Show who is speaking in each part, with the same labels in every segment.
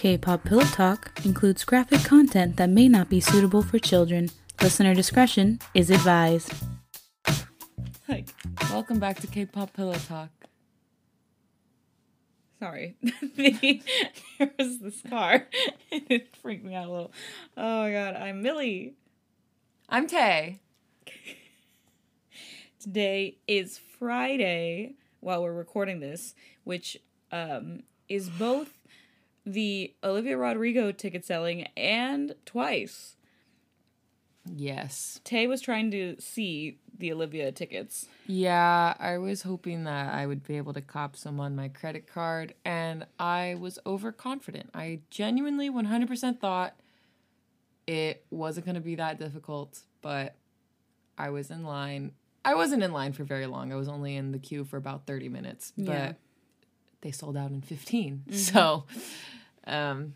Speaker 1: K-pop Pillow Talk includes graphic content that may not be suitable for children. Listener discretion is advised.
Speaker 2: Like,
Speaker 3: Welcome back to K-pop Pillow Talk.
Speaker 2: sorry. the, there was this car. it freaked me out a little. Oh my god, I'm Millie.
Speaker 3: I'm Tay.
Speaker 2: Today is Friday while we're recording this, which um, is both the Olivia Rodrigo ticket selling and twice.
Speaker 3: Yes.
Speaker 2: Tay was trying to see the Olivia tickets.
Speaker 3: Yeah, I was hoping that I would be able to cop some on my credit card, and I was overconfident. I genuinely 100% thought it wasn't going to be that difficult, but I was in line. I wasn't in line for very long. I was only in the queue for about 30 minutes, but
Speaker 2: Yeah.
Speaker 3: They sold out in 15. So, um,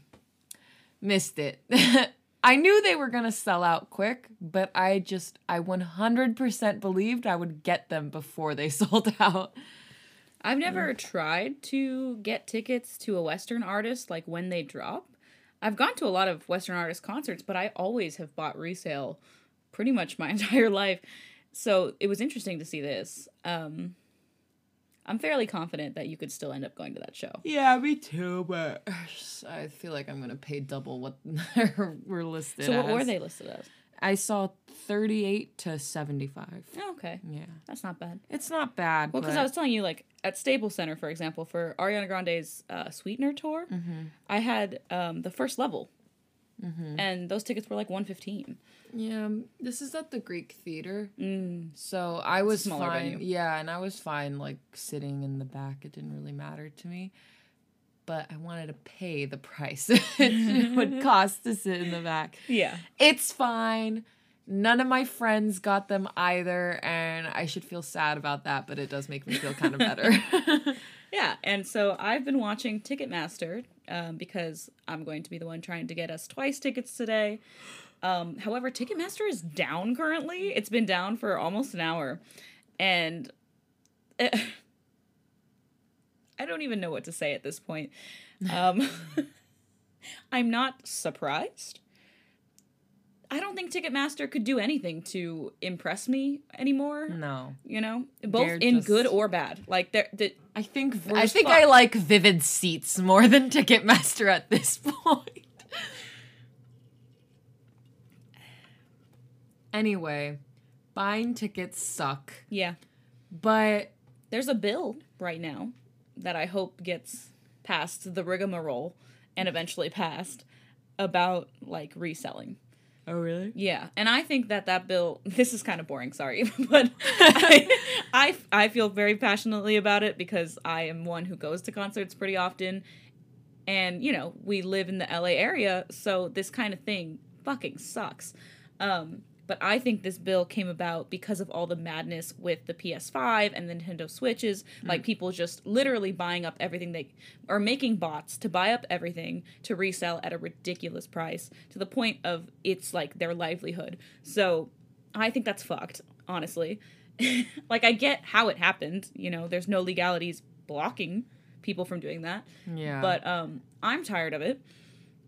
Speaker 3: missed it. I knew they were going to sell out quick, but I just, I 100% believed I would get them before they sold out.
Speaker 2: I've never tried to get tickets to a Western artist like when they drop. I've gone to a lot of Western artist concerts, but I always have bought resale pretty much my entire life. So it was interesting to see this. Um, I'm fairly confident that you could still end up going to that show.
Speaker 3: Yeah, me too, but I feel like I'm to pay double what they were listed
Speaker 2: So what were
Speaker 3: as.
Speaker 2: they listed as?
Speaker 3: I saw 38 to 75.
Speaker 2: Oh, okay.
Speaker 3: Yeah.
Speaker 2: That's not bad.
Speaker 3: It's not bad.
Speaker 2: Well, because
Speaker 3: but-
Speaker 2: I was telling you, like at Staples Center, for example, for Ariana Grande's uh, Sweetener tour, I had um, the first level, Mm-hmm. and those tickets were like one fifteen.
Speaker 3: Yeah, this is at the Greek Theater. Mm. So I was
Speaker 2: smaller
Speaker 3: fine.
Speaker 2: venue.
Speaker 3: Yeah, and I was fine like sitting in the back. It didn't really matter to me. But I wanted to pay the price it would cost to sit in the back.
Speaker 2: Yeah.
Speaker 3: It's fine. None of my friends got them either, and I should feel sad about that, but it does make me feel kind of better.
Speaker 2: Yeah, and so I've been watching Ticketmaster um, because I'm going to be the one trying to get us twice tickets today. Um, however, Ticketmaster is down currently. It's been down for almost an hour, and eh, I don't even know what to say at this point. Um, I'm not surprised. I don't think Ticketmaster could do anything to impress me anymore.
Speaker 3: no.
Speaker 2: You know, both
Speaker 3: They're
Speaker 2: in
Speaker 3: just-
Speaker 2: good or bad. Like they're, they
Speaker 3: I think I think. I like Vivid Seats more than Ticketmaster at this point. anyway, buying tickets suck,
Speaker 2: yeah.
Speaker 3: but
Speaker 2: There's a bill right now that I hope gets past the rigmarole and eventually passed about like reselling.
Speaker 3: Oh really?
Speaker 2: Yeah, and I think that that bill. This is kind of boring, sorry, but I, I I feel very passionately about it because I am one who goes to concerts pretty often, and you know we live in the LA area, so this kind of thing fucking sucks. Um, but I think this bill came about because of all the madness with the PS5 and the Nintendo Switches, like people just literally buying up everything they or making bots to buy up everything to resell at a ridiculous price to the point of it's like their livelihood. So I think that's fucked, honestly. like I get how it happened, you know, there's no legalities blocking people from doing that.
Speaker 3: Yeah.
Speaker 2: But um I'm tired of it.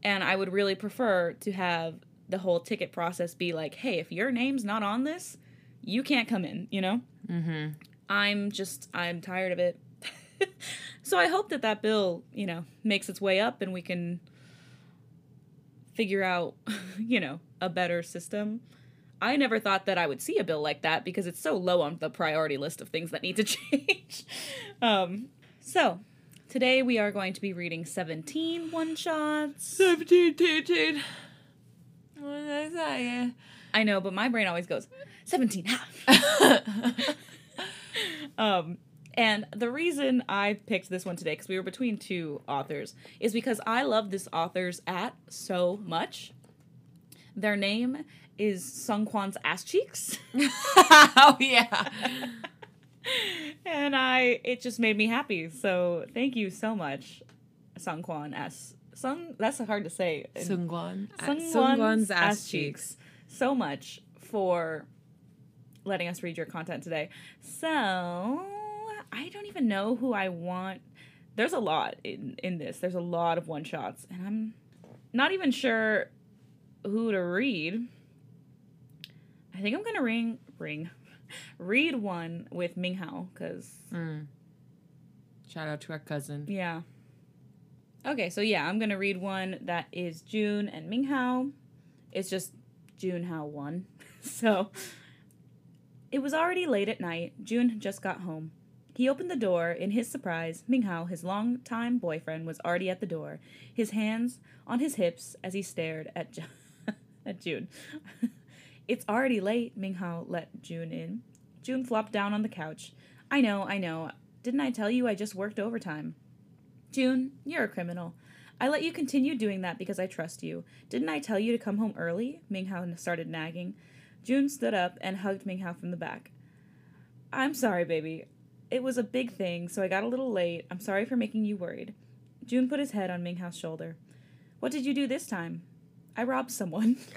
Speaker 2: And I would really prefer to have the whole ticket process be like, hey, if your name's not on this, you can't come in, you know?
Speaker 3: mm-hmm.
Speaker 2: I'm just, I'm tired of it. so I hope that that bill, you know, makes its way up and we can figure out, you know, a better system. I never thought that I would see a bill like that because it's so low on the priority list of things that need to change. um, so today we are going to be reading 17 one shots.
Speaker 3: 17, 18. What did I say?
Speaker 2: I know, but my brain always goes 17. ha." um, and the reason I picked this one today, because we were between two authors, is because I love this author's at so much. Their name is Seungkwan's Ass Cheeks.
Speaker 3: oh yeah.
Speaker 2: and I it just made me happy. So thank you so much, Seungkwan S. Sung that's hard to say.
Speaker 3: Sungwon.
Speaker 2: Sungwon's
Speaker 3: Sungwon's
Speaker 2: ass
Speaker 3: ass cheeks.
Speaker 2: so much for letting us read your content today. So I don't even know who I want there's a lot in in this. There's a lot of one shots, and I'm not even sure who to read. I think I'm gonna ring ring read one with Ming Hao because
Speaker 3: Mm. Shout out to our cousin.
Speaker 2: yeah. Okay, so yeah, I'm gonna read one that is Jun and Ming Hao. It's just Jun Hao one. so it was already late at night. Jun had just got home. He opened the door. In his surprise, Ming Hao, his longtime boyfriend, was already at the door, his hands on his hips as he stared at at Jun. it's already late. Ming Hao let Jun in. Jun flopped down on the couch. I know, I know. Didn't I tell you I just worked overtime? Jun, you're a criminal. I let you continue doing that because I trust you. Didn't I tell you to come home early? Ming Hao started nagging. Jun stood up and hugged Ming Hao from the back. I'm sorry, baby. It was a big thing, so I got a little late. I'm sorry for making you worried. Jun put his head on Ming Hao's shoulder. What did you do this time? I robbed someone.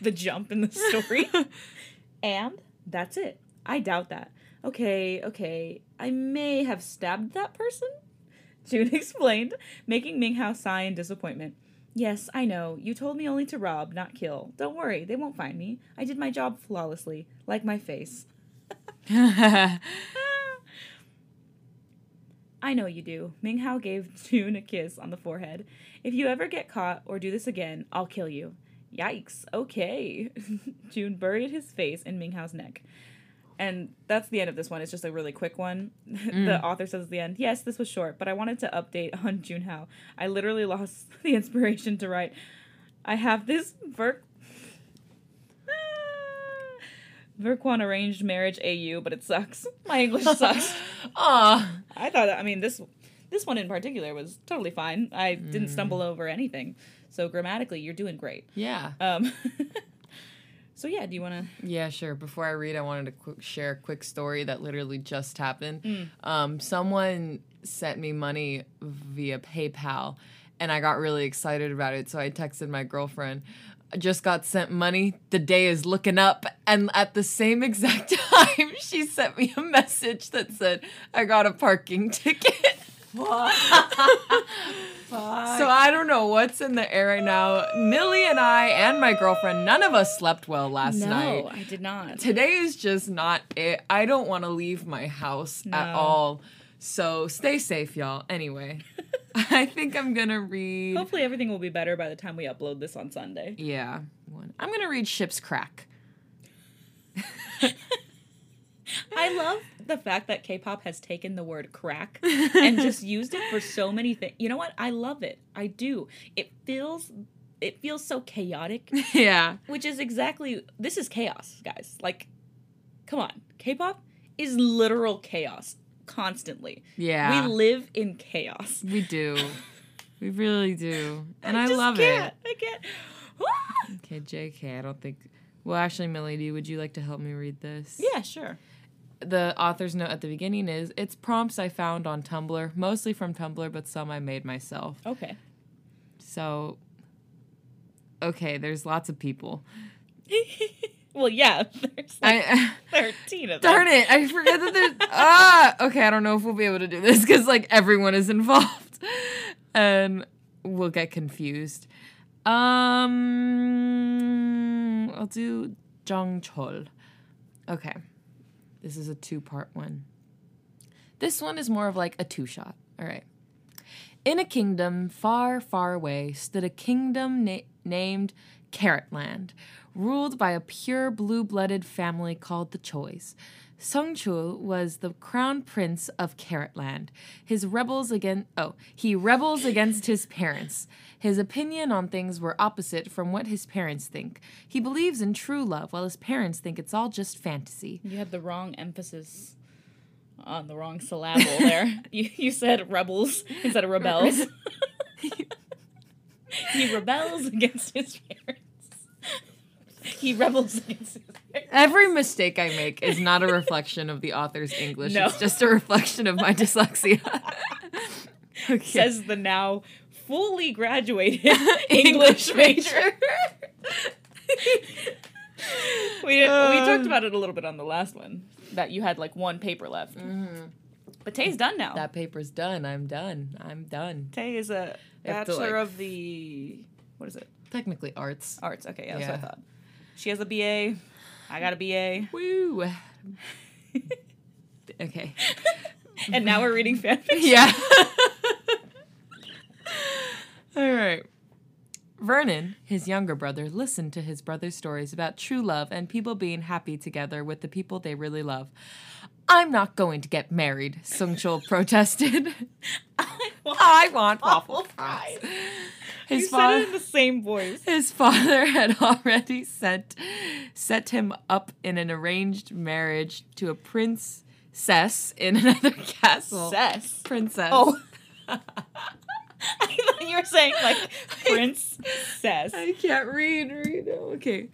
Speaker 2: the jump in the story. and that's it. I doubt that. Okay, okay. I may have stabbed that person? Jun explained, making Ming Hao sigh in disappointment. Yes, I know. You told me only to rob, not kill. Don't worry, they won't find me. I did my job flawlessly, like my face. I know you do. Ming Hao gave Jun a kiss on the forehead. If you ever get caught or do this again, I'll kill you. Yikes, okay. Jun buried his face in Ming Hao's neck. And that's the end of this one. It's just a really quick one. the author says at the end, Yes, this was short, but I wanted to update on Jun Hao. I literally lost the inspiration to write. I have this Ver- Verkwan arranged marriage AU, but it sucks. My English sucks.
Speaker 3: Aw.
Speaker 2: I thought, I mean, this this one in particular was totally fine. I didn't stumble over anything. So grammatically, you're doing great.
Speaker 3: Yeah.
Speaker 2: Um, so yeah, do you want to?
Speaker 3: Yeah, sure. Before I read, I wanted to quick share a quick story that literally just happened. Um, someone sent me money via PayPal, and I got really excited about it. So I texted my girlfriend. I just got sent money. The day is looking up. And at the same exact time, she sent me a message that said, I got a parking ticket. So I don't know what's in the air right now. Millie and I and my girlfriend, none of us slept well last night.
Speaker 2: No, I did not.
Speaker 3: Today is just not it. I don't want to leave my house at all. So stay safe, y'all. Anyway, I think I'm gonna read.
Speaker 2: Hopefully, everything will be better by the time we upload this on Sunday.
Speaker 3: Yeah. I'm gonna read Ship's Crack.
Speaker 2: I love the fact that K-pop has taken the word crack and just used it for so many things. You know what? I love it. I do. It feels it feels so chaotic,
Speaker 3: yeah.
Speaker 2: which is exactly this is chaos, guys. Like come on. K-pop is literal chaos constantly.
Speaker 3: Yeah.
Speaker 2: We live in chaos.
Speaker 3: We do. We really do. And I,
Speaker 2: just
Speaker 3: love
Speaker 2: can't.
Speaker 3: it.
Speaker 2: I can't.
Speaker 3: Okay, JK, I don't think. Well, actually, do would you like to help me read this?
Speaker 2: yeah, sure.
Speaker 3: The author's note at the beginning is it's prompts I found on Tumblr, mostly from Tumblr, but some I made myself.
Speaker 2: Okay.
Speaker 3: So, okay, there's lots of people.
Speaker 2: well, yeah, there's like
Speaker 3: I,
Speaker 2: 13 of them.
Speaker 3: darn it, I forget that there's. ah, okay, I don't know if we'll be able to do this because like everyone is involved, and we'll get confused. Um, I'll do Jung Chol. Okay, this is a two-part one. This one is more of like a two-shot. All right. In a kingdom far, far away stood a kingdom na- named Carrotland, ruled by a pure blue blooded family called the Chois. Sung Chul was the crown prince of Carrotland. His rebels against oh, he rebels against his parents. His opinion on things were opposite from what his parents think. He believes in true love while his parents think it's all just fantasy.
Speaker 2: You had the wrong emphasis on the wrong syllable there. you, you said rebels instead of rebels. he rebels against his parents. he rebels against his.
Speaker 3: Every mistake I make is not a reflection of the author's English.
Speaker 2: No.
Speaker 3: It's just a reflection of my dyslexia. okay.
Speaker 2: Says the now fully graduated English major. we, we talked um, about it a little bit on the last one that you had like one paper left. Mm-hmm. But Tay's done now.
Speaker 3: That paper's done. I'm done. I'm done.
Speaker 2: Tay is a
Speaker 3: have to,
Speaker 2: bachelor
Speaker 3: like-
Speaker 2: of the what is it?
Speaker 3: Technically arts.
Speaker 2: Arts. Okay, yeah, that's what I thought. She has a BA. I got a BA.
Speaker 3: Woo. okay.
Speaker 2: and now we're reading fanfiction.
Speaker 3: Yeah. All right. Vernon, his younger brother, listened to his brother's stories about true love and people being happy together with the people they really love. I'm not going to get married, Sung Chul protested. I want waffle fries.
Speaker 2: You
Speaker 3: His
Speaker 2: said
Speaker 3: father,
Speaker 2: it in the same voice.
Speaker 3: his father had already set set him up in an arranged marriage to a princess in another castle.
Speaker 2: Cess.
Speaker 3: Princess.
Speaker 2: Oh. I thought you were saying like princess.
Speaker 3: I can't read. Read. Okay.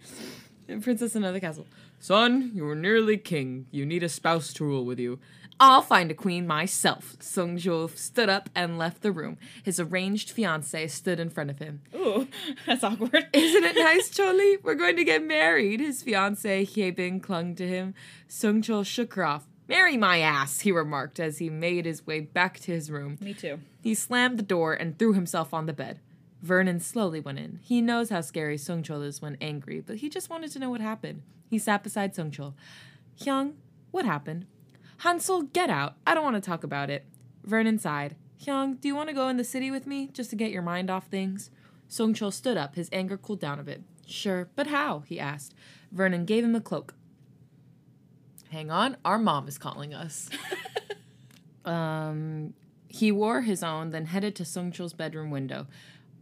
Speaker 3: Princess in another castle. Son, you are nearly king. You need a spouse to rule with you. I'll find a queen myself. Sung Jo stood up and left the room. His arranged fiancée stood in front of him.
Speaker 2: Ooh, that's awkward.
Speaker 3: Isn't it nice, Choli? We're going to get married. His fiancée, Hyebin, clung to him. Sung Chul shook her off. Marry my ass, he remarked as he made his way back to his room.
Speaker 2: Me too.
Speaker 3: He slammed the door and threw himself on the bed. Vernon slowly went in. He knows how scary Sungchul is when angry, but he just wanted to know what happened. He sat beside Sungchul. Hyung, what happened? Hansol, get out. I don't want to talk about it. Vernon sighed. Hyung, do you want to go in the city with me just to get your mind off things? Sungchul stood up, his anger cooled down a bit. Sure, but how? he asked. Vernon gave him a cloak. Hang on, our mom is calling us. um, he wore his own, then headed to Sungchul's bedroom window.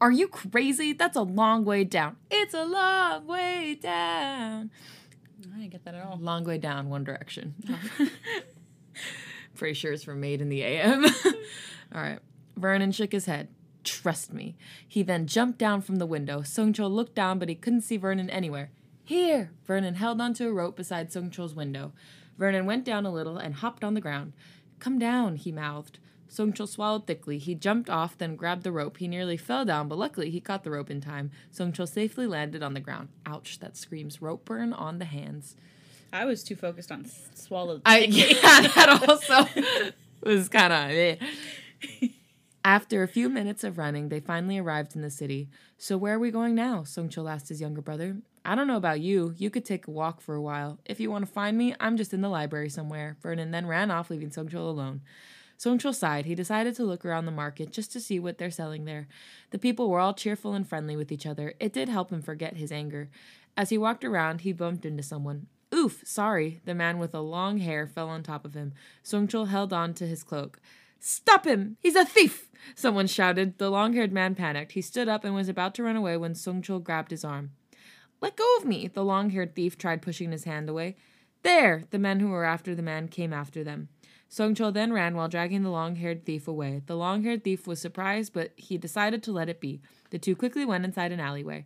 Speaker 3: Are you crazy? That's a long way down. It's a long way down.
Speaker 2: I didn't get that at all.
Speaker 3: Long way down, One Direction. Pretty sure it's from Made in the AM. All right. Vernon shook his head. Trust me. He then jumped down from the window. Sungchul looked down, but he couldn't see Vernon anywhere. Here! Vernon held onto a rope beside Sungchul's window. Vernon went down a little and hopped on the ground. Come down, he mouthed. Sungchul swallowed thickly. He jumped off, then grabbed the rope. He nearly fell down, but luckily he caught the rope in time. Sungchul safely landed on the ground. Ouch, that screams rope burn on the hands.
Speaker 2: I was too focused on s- swallowed.
Speaker 3: I yeah, that also was kind of. Eh. After a few minutes of running, they finally arrived in the city. So where are we going now? Sungchul asked his younger brother. I don't know about you. You could take a walk for a while. If you want to find me, I'm just in the library somewhere. Vernon then ran off, leaving Sungchul alone. Sungchul sighed. He decided to look around the market just to see what they're selling there. The people were all cheerful and friendly with each other. It did help him forget his anger. As he walked around, he bumped into someone. Oof, sorry. The man with the long hair fell on top of him. Sungchul held on to his cloak. Stop him! He's a thief! Someone shouted. The long haired man panicked. He stood up and was about to run away when Sungchul grabbed his arm. Let go of me! The long haired thief tried pushing his hand away. There! The men who were after the man came after them. Sungchul then ran while dragging the long haired thief away. The long haired thief was surprised, but he decided to let it be. The two quickly went inside an alleyway.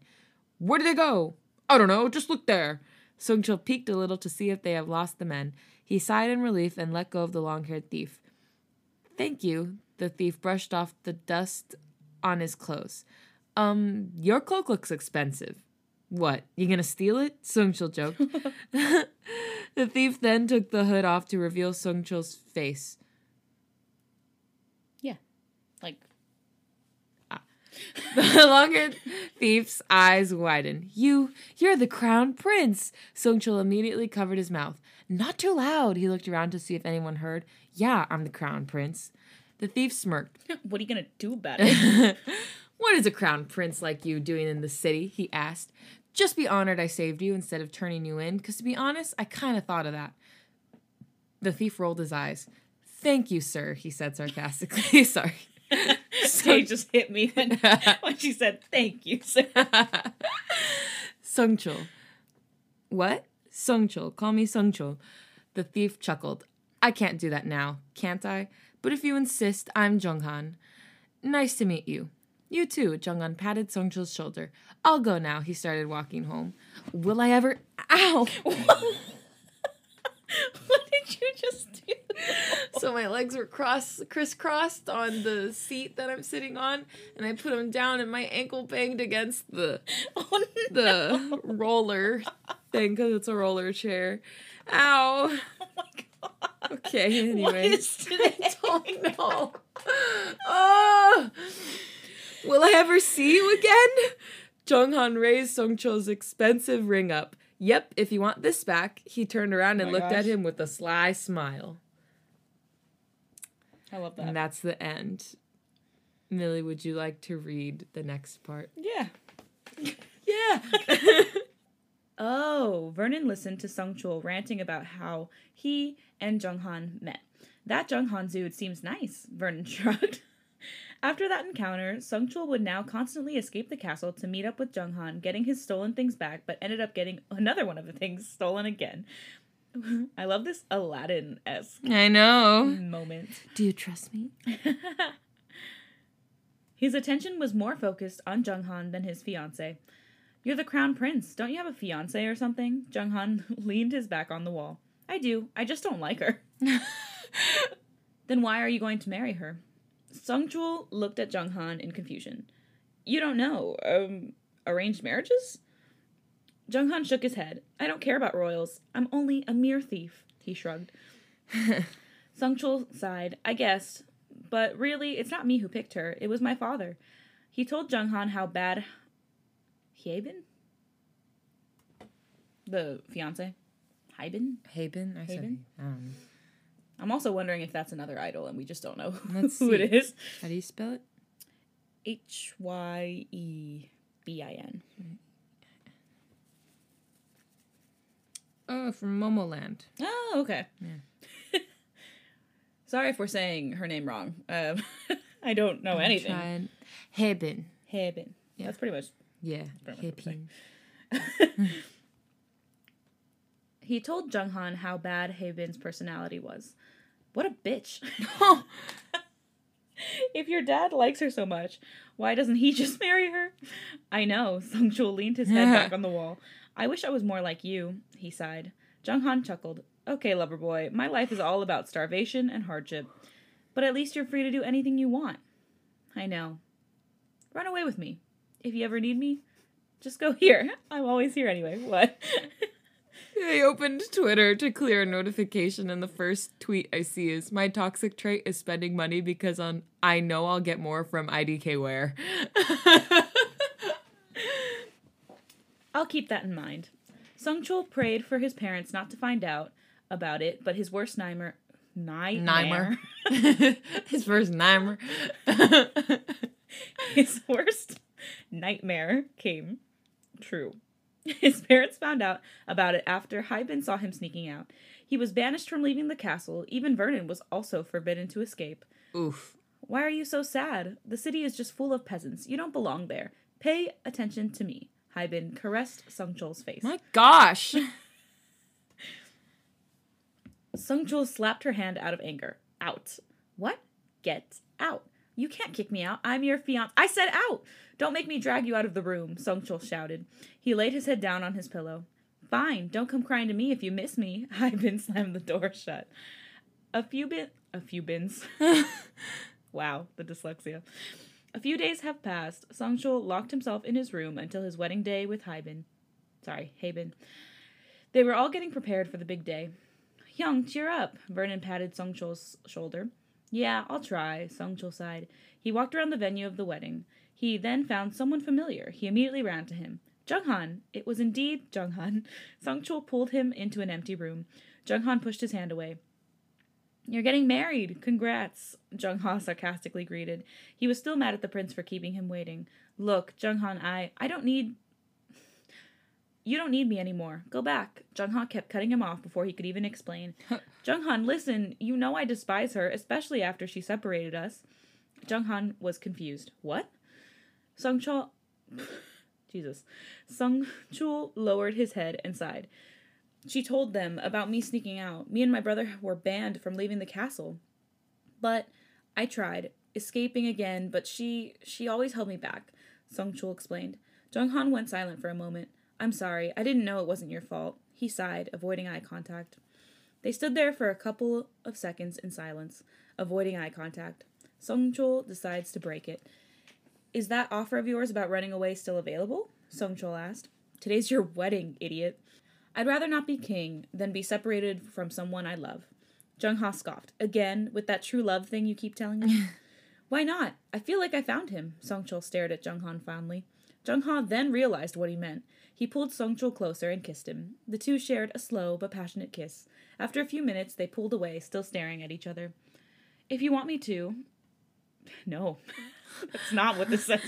Speaker 3: Where did they go? I don't know, just look there. Sungchul peeked a little to see if they have lost the men. He sighed in relief and let go of the long haired thief. Thank you. The thief brushed off the dust on his clothes. Um, your cloak looks expensive. What, you gonna steal it? Sungchul joked. the thief then took the hood off to reveal Sungchul's face.
Speaker 2: yeah, like
Speaker 3: The longer thief's eyes widened. You, you're the crown prince. Sungchul immediately covered his mouth. Not too loud. He looked around to see if anyone heard. Yeah, I'm the crown prince. The thief smirked.
Speaker 2: what are you gonna do about it?
Speaker 3: what is a crown prince like you doing in the city? He asked. Just be honored I saved you instead of turning you in, because to be honest, I kind of thought of that. The thief rolled his eyes. Thank you, sir, he said sarcastically. Sorry.
Speaker 2: Tay just hit me when, when she said thank you, sir.
Speaker 3: Sungchul. What? Sungchul. Call me Sungchul. The thief chuckled. I can't do that now, can't I? But if you insist, I'm Junghan. Nice to meet you. You too, Junghan patted Sungchul's shoulder. I'll go now, he started walking home. Will I ever. Ow!
Speaker 2: what did you just do?
Speaker 3: So my legs were cross crisscrossed on the seat that I'm sitting on, and I put them down, and my ankle banged against the
Speaker 2: Oh,
Speaker 3: the roller thing because it's a roller chair. Ow!
Speaker 2: Oh my god.
Speaker 3: Okay, anyway.
Speaker 2: is today?
Speaker 3: don't know. Oh, will I ever see you again? Jung Han raised Songchul's expensive ring up. Yep, if you want this back. He turned around and
Speaker 2: my
Speaker 3: looked at him with a sly smile.
Speaker 2: I love that.
Speaker 3: And that's the end. Millie, would you like to read the next part?
Speaker 2: Yeah.
Speaker 3: Yeah.
Speaker 2: Oh, Vernon listened to Sung Chul ranting about how he and Jung Han met. That Jung Han dude seems nice, Vernon shrugged. After that encounter, Sung Chul would now constantly escape the castle to meet up with Jung Han, getting his stolen things back, but ended up getting another one of the things stolen again. I love this Aladdin esque
Speaker 3: I know.
Speaker 2: moment.
Speaker 3: Do you trust me?
Speaker 2: His attention was more focused on Jung Han than his fiance. You're the crown prince. Don't you have a fiance or something? Jung Han leaned his back on the wall. I do. I just don't like her. then why are you going to marry her? Sung Chul looked at Jung Han in confusion. You don't know. Um, arranged marriages? Jung Han shook his head. I don't care about royals. I'm only a mere thief, he shrugged. Sung Chul sighed. I guessed. But really, it's not me who picked her. It was my father. He told Jung Han how bad Hyebin? The fiance? Hyben?
Speaker 3: Haben? I said
Speaker 2: Haben?
Speaker 3: I don't know.
Speaker 2: I'm also wondering if that's another idol and we just don't know
Speaker 3: Let's
Speaker 2: who it
Speaker 3: see.
Speaker 2: is.
Speaker 3: How do you spell it?
Speaker 2: H Y E B I N.
Speaker 3: Oh, from Momoland.
Speaker 2: Oh, okay. Sorry if we're saying her name wrong. Um, I don't know anything.
Speaker 3: Trying.
Speaker 2: Hyebin.
Speaker 3: Yeah.
Speaker 2: That's pretty much
Speaker 3: Yeah.
Speaker 2: What He told Jung Han how bad Haven's personality was. What a bitch. if your dad likes her so much, why doesn't he just marry her? I know. Sung Chul leaned his head back on the wall. I wish I was more like you, he sighed. Jung Han chuckled. Okay, lover boy, my life is all about starvation and hardship. But at least you're free to do anything you want. I know. Run away with me. If you ever need me, just go here. I'm always here anyway. What?
Speaker 3: I opened Twitter to clear a notification, and the first tweet I see is My toxic trait is spending money because on I know I'll get more from IDK Wear.
Speaker 2: I'll keep that in mind. Sung Chul prayed for his parents not to find out about it, but his worst nightmare. Nightmare.
Speaker 3: His first Nymer.
Speaker 2: his worst nightmare came true. His parents found out about it after Hyben saw him sneaking out. He was banished from leaving the castle. Even Vernon was also forbidden to escape.
Speaker 3: Oof.
Speaker 2: Why are you so sad? The city is just full of peasants. You don't belong there. Pay attention to me. Hyben caressed Sung Chul's face.
Speaker 3: My gosh.
Speaker 2: Sung Chul slapped her hand out of anger. Out. What? Get out. You can't kick me out. I'm your fiance. I said out. Don't make me drag you out of the room, Sung Chul shouted. He laid his head down on his pillow. Fine, don't come crying to me if you miss me. Ivan slammed the door shut. A few bin a few bins. wow, the dyslexia. A few days have passed. Sung Chul locked himself in his room until his wedding day with Hyben. Sorry, Haben. They were all getting prepared for the big day. Hyung, cheer up. Vernon patted Sung Chul's shoulder. Yeah, I'll try, Sung Chul sighed. He walked around the venue of the wedding. He then found someone familiar. He immediately ran to him. Jung Han. It was indeed Jung Han. Sung Chul pulled him into an empty room. Jung Han pushed his hand away. You're getting married. Congrats, Jung Ha sarcastically greeted. He was still mad at the prince for keeping him waiting. Look, Jung Han, I I don't need you don't need me anymore. Go back. Jung Han kept cutting him off before he could even explain. Jung Han, listen, you know I despise her, especially after she separated us. Jung Han was confused. What? Sung Chul Jesus. Sung Chul lowered his head and sighed. She told them about me sneaking out. Me and my brother were banned from leaving the castle. But I tried, escaping again, but she she always held me back, Sung Chul explained. Jung Han went silent for a moment. I'm sorry, I didn't know it wasn't your fault. He sighed, avoiding eye contact. They stood there for a couple of seconds in silence, avoiding eye contact. Sung Chul decides to break it. Is that offer of yours about running away still available? Sung Chul asked. Today's your wedding, idiot. I'd rather not be king than be separated from someone I love. Jung Ha scoffed. Again, with that true love thing you keep telling me? Why not? I feel like I found him. Song Chul stared at Jung Han fondly. Jung Ha then realized what he meant. He pulled Song Chul closer and kissed him. The two shared a slow but passionate kiss. After a few minutes, they pulled away, still staring at each other. If you want me to. No, that's not what this says.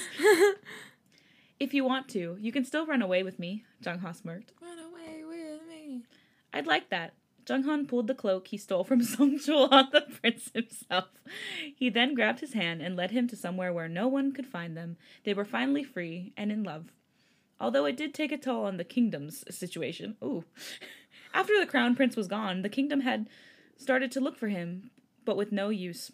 Speaker 2: if you want to, you can still run away with me, Jung Ha smirked.
Speaker 3: Run away with me.
Speaker 2: I'd like that. Jung Han pulled the cloak he stole from Song Chul on the prince himself. He then grabbed his hand and led him to somewhere where no one could find them. They were finally free and in love. Although it did take a toll on the kingdom's situation. Ooh. After the crown prince was gone, the kingdom had started to look for him, but with no use.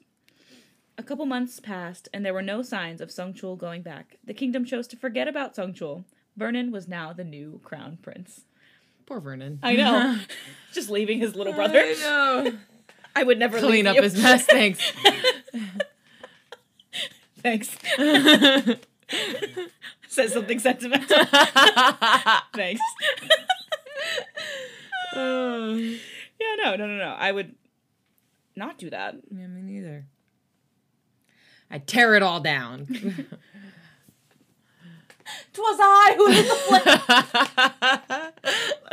Speaker 2: A couple months passed, and there were no signs of Song Chul going back. The kingdom chose to forget about Song Chul. Vernon was now the new crown prince.
Speaker 3: Poor Vernon.
Speaker 2: I know. Just leaving his little brother.
Speaker 3: I know.
Speaker 2: I would never
Speaker 3: Clean
Speaker 2: leave
Speaker 3: up
Speaker 2: you.
Speaker 3: his mess. Thanks.
Speaker 2: Thanks. Says something sentimental. Thanks.
Speaker 3: oh.
Speaker 2: Yeah, no, no, no, no. I would not do that.
Speaker 3: Yeah, me neither. I tear it all down.
Speaker 2: Twas I who did the flip.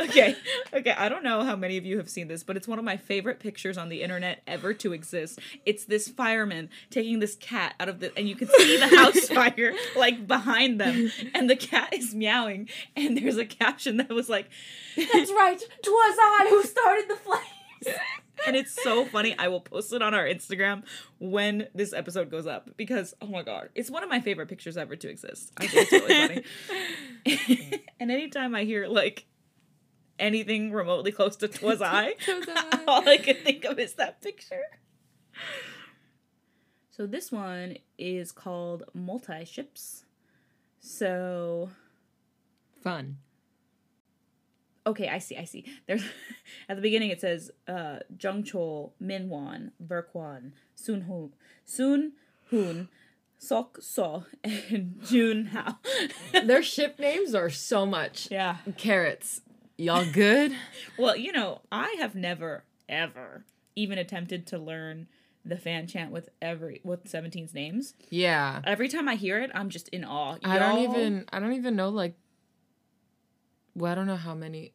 Speaker 2: Okay, okay. I don't know how many of you have seen this, but it's one of my favorite pictures on the internet ever to exist. It's this fireman taking this cat out of the, and you can see the house fire like behind them, and the cat is meowing, and there's a caption that was like, "That's right, twas I who started the flames." and it's so funny. I will post it on our Instagram when this episode goes up because oh my god, it's one of my favorite pictures ever to exist. I think it's really funny. and anytime I hear like anything remotely close to "twas I,"
Speaker 3: Twas I.
Speaker 2: all I can think of is that picture. So this one is called multi ships. So
Speaker 3: Fun.
Speaker 2: okay, I see, I see. There's at the beginning it says uh Jung Chol, Min Wan, Verkwan, Sun Hoon, Sun Hoon, Sok So, and Jun Hao.
Speaker 3: Their ship names are so much.
Speaker 2: yeah.
Speaker 3: Carats. Y'all good?
Speaker 2: Well, you know, I have never ever even attempted to learn the fan chant with every with 17's names.
Speaker 3: Yeah.
Speaker 2: Every time I hear it, I'm just in awe.
Speaker 3: I don't even I don't even know like well, I don't know how many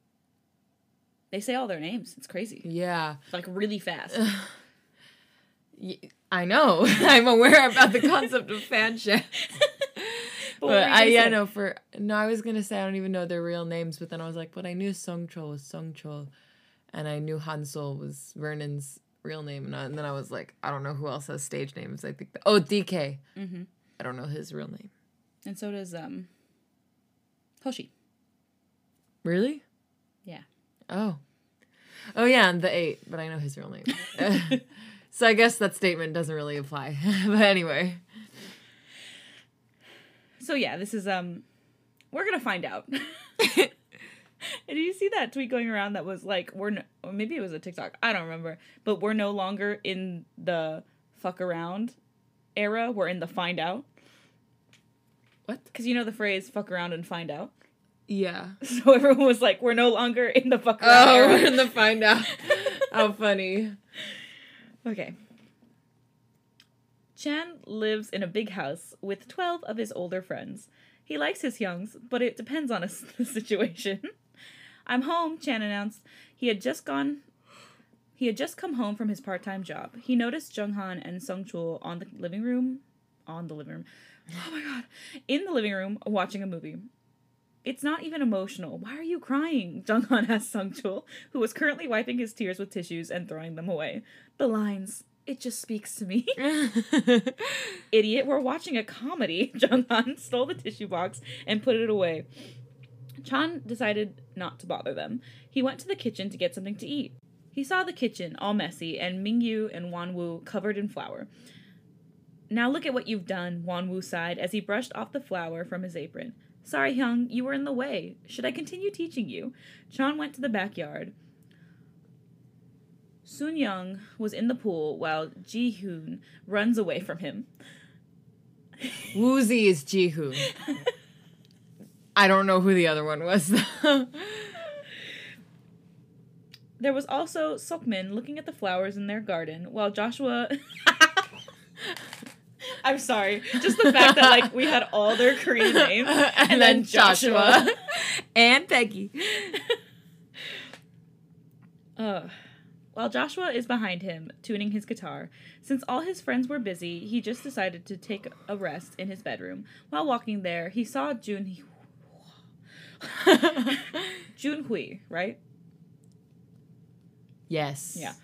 Speaker 2: They say all their names. It's crazy.
Speaker 3: yeah.
Speaker 2: Like really fast.
Speaker 3: I know. I'm aware about the concept of fan chant.
Speaker 2: But
Speaker 3: I yeah
Speaker 2: say?
Speaker 3: no for no I was gonna say I don't even know their real names, but then I was like, but I knew Song Chol was Song Chol, and I knew Hansol was Vernon's real name, and, I, and then I was like, I don't know who else has stage names. I think that, oh DK,
Speaker 2: Mhm.
Speaker 3: I don't know his real name.
Speaker 2: And so does um Hoshi.
Speaker 3: Really?
Speaker 2: Yeah.
Speaker 3: Oh, oh yeah, and the eight, but I know his real name. so I guess that statement doesn't really apply. but anyway,
Speaker 2: So yeah, this is um we're gonna find out. And did you see that tweet going around that was like we're no, or maybe it was a TikTok, I don't remember, but we're no longer in the fuck around era, we're in the find out.
Speaker 3: what?
Speaker 2: Cuz you know the phrase fuck around and find out.
Speaker 3: Yeah.
Speaker 2: So everyone was like we're no longer in the fuck around
Speaker 3: Oh,
Speaker 2: era.
Speaker 3: we're in the find out. How funny.
Speaker 2: Okay. Chan lives in a big house with 12 of his older friends. He likes his youngs, but it depends on s- situation. I'm home, Chan announced. He had just gone he had just come home from his part-time job. He noticed Jung Han and Sung Chul on the living room on the living room. Oh my god. In the living room watching a movie. It's not even emotional. Why are you crying? Jung Han asked Sung Chul, who was currently wiping his tears with tissues and throwing them away. The lines. It just speaks to me. Idiot, we're watching a comedy. Jung Han stole the tissue box and put it away. Chan decided not to bother them. He went to the kitchen to get something to eat. He saw the kitchen all messy and Mingyu and Wonwoo covered in flour. Now look at what you've done, Wonwoo sighed as he brushed off the flour from his apron. Sorry, Hyung, you were in the way. Should I continue teaching you? Chan went to the backyard. Soonyoung was in the pool while Ji Hoon runs away from him.
Speaker 3: Woozi is Jihoon. I don't know who the other one was.
Speaker 2: There was also Seokmin looking at the flowers in their garden while Joshua. I'm sorry. Just the fact that like we had all their Korean names
Speaker 3: and, then Joshua and Peggy.
Speaker 2: Uh, while Joshua is behind him, tuning his guitar, since all his friends were busy, he just decided to take a rest in his bedroom. While walking there, he saw Jun Junhui, right?
Speaker 3: Yes.
Speaker 2: Yeah.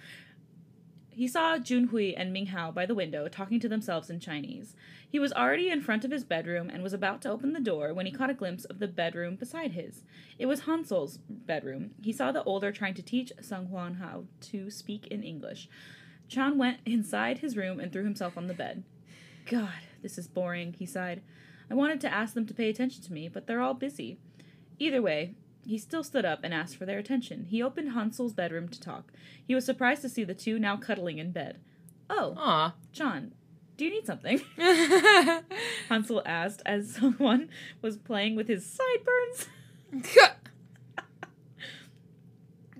Speaker 2: He saw Junhui and Minghao by the window talking to themselves in Chinese. He was already in front of his bedroom and was about to open the door when he caught a glimpse of the bedroom beside his. It was Hansol's bedroom. He saw the older trying to teach Seungkwan how to speak in English. Chan went inside his room and threw himself on the bed. God, this is boring, he sighed. I wanted to ask them to pay attention to me, but they're all busy. Either way, he still stood up and asked for their attention. He opened Hansol's bedroom to talk. He was surprised to see the two now cuddling in bed. Oh,
Speaker 3: Aw.
Speaker 2: John, do you need something? Hansol asked as someone was playing with his sideburns.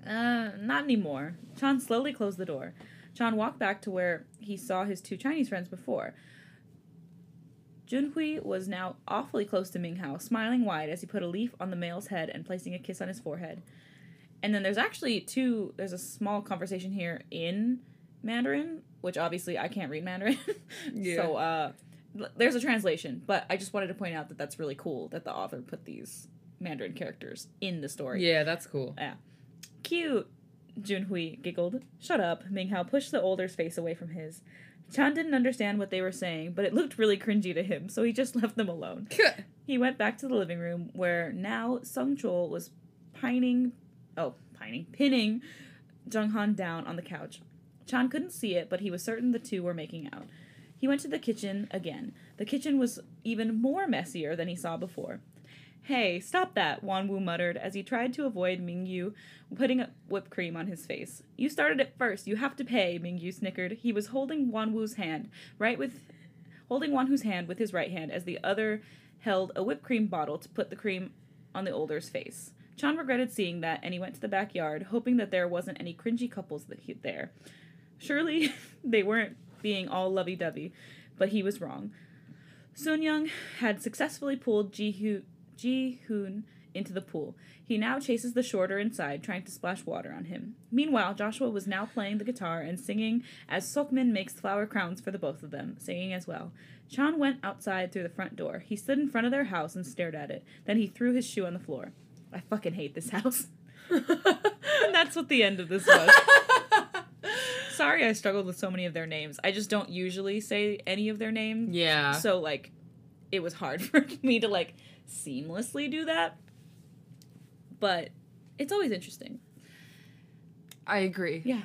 Speaker 2: Uh, not anymore. Chan slowly closed the door. Chan walked back to where he saw his two Chinese friends before. Junhui was now awfully close to Minghao, smiling wide as he put a leaf on the male's head and placing a kiss on his forehead. And then there's actually two, there's a small conversation here in Mandarin, which obviously I can't read Mandarin.
Speaker 3: Yeah.
Speaker 2: So, uh, there's a translation, but I just wanted to point out that that's really cool that the author put these Mandarin characters in the story.
Speaker 3: yeah, that's cool.
Speaker 2: Yeah. Cute, Junhui giggled. Shut up. Minghao pushed the older's face away from his. Chan didn't understand what they were saying, but it looked really cringy to him, so he just left them alone. He went back to the living room where now Sung Chul was pining, oh, pining, pinning Jung Han down on the couch. Chan couldn't see it, but he was certain the two were making out. He went to the kitchen again. The kitchen was even more messier than he saw before. Hey, stop that, Wonwoo muttered as he tried to avoid Mingyu putting whipped cream on his face. You started it first. You have to pay, Mingyu snickered. He was holding Wonwoo's hand, right with holding Wonwoo's hand with his right hand as the other held a whipped cream bottle to put the cream on the older's face. Chan regretted seeing that and he went to the backyard, hoping that there wasn't any cringy couples there. Surely they weren't being all lovey dovey, but he was wrong. Soonyoung had successfully pulled Ji Ji Hoon into the pool. He now chases the shorter inside, trying to splash water on him. Meanwhile, Joshua was now playing the guitar and singing as Seokmin makes flower crowns for the both of them, singing as well. Chan went outside through the front door. He stood in front of their house and stared at it. Then he threw his shoe on the floor. I fucking hate this house. and that's what the end of this was. Sorry I struggled with so many of their names. I just don't usually say any of their names.
Speaker 3: Yeah.
Speaker 2: So like it was hard for me to like seamlessly do that. But it's always interesting.
Speaker 3: I agree.
Speaker 2: Yeah.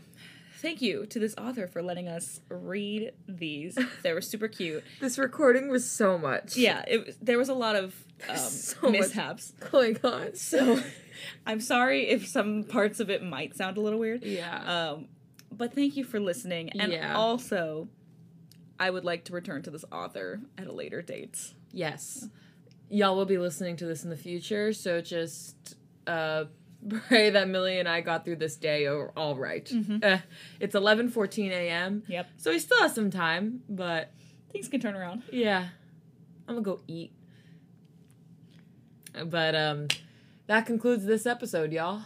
Speaker 2: Thank you to this author for letting us read these. They were super cute.
Speaker 3: This recording was so much.
Speaker 2: Yeah, it was, there was a lot of um,
Speaker 3: So
Speaker 2: mishaps.
Speaker 3: going on.
Speaker 2: So I'm sorry if some parts of it might sound a little weird.
Speaker 3: Yeah.
Speaker 2: Um, but thank you for listening. And
Speaker 3: Yeah.
Speaker 2: also, I would like to return to this author at a later date.
Speaker 3: Yes. Y'all will be listening to this in the future, so just uh pray that Millie and I got through this day all right. Uh, it's 11:14 a.m.
Speaker 2: Yep.
Speaker 3: So we still have some time, but
Speaker 2: Things can turn around.
Speaker 3: yeah. I'm going to go eat. But um that concludes this episode, y'all.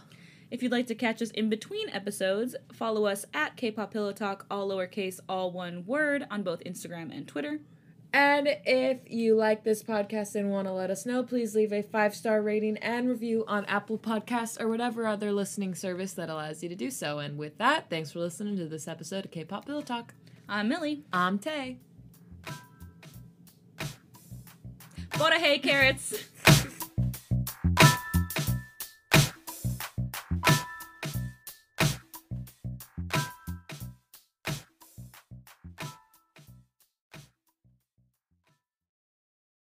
Speaker 2: If you'd like to catch us in between episodes, follow us at Kpop Pillow Talk, all lowercase, all one word, on both Instagram and Twitter.
Speaker 3: And if you like this podcast and want to let us know, please leave a five star rating and review on Apple Podcasts or whatever other listening service that allows you to do so. And with that, thanks for listening to this episode of K pop Pillow Talk.
Speaker 2: I'm Millie.
Speaker 3: I'm Tay.
Speaker 2: Bora hey Carats!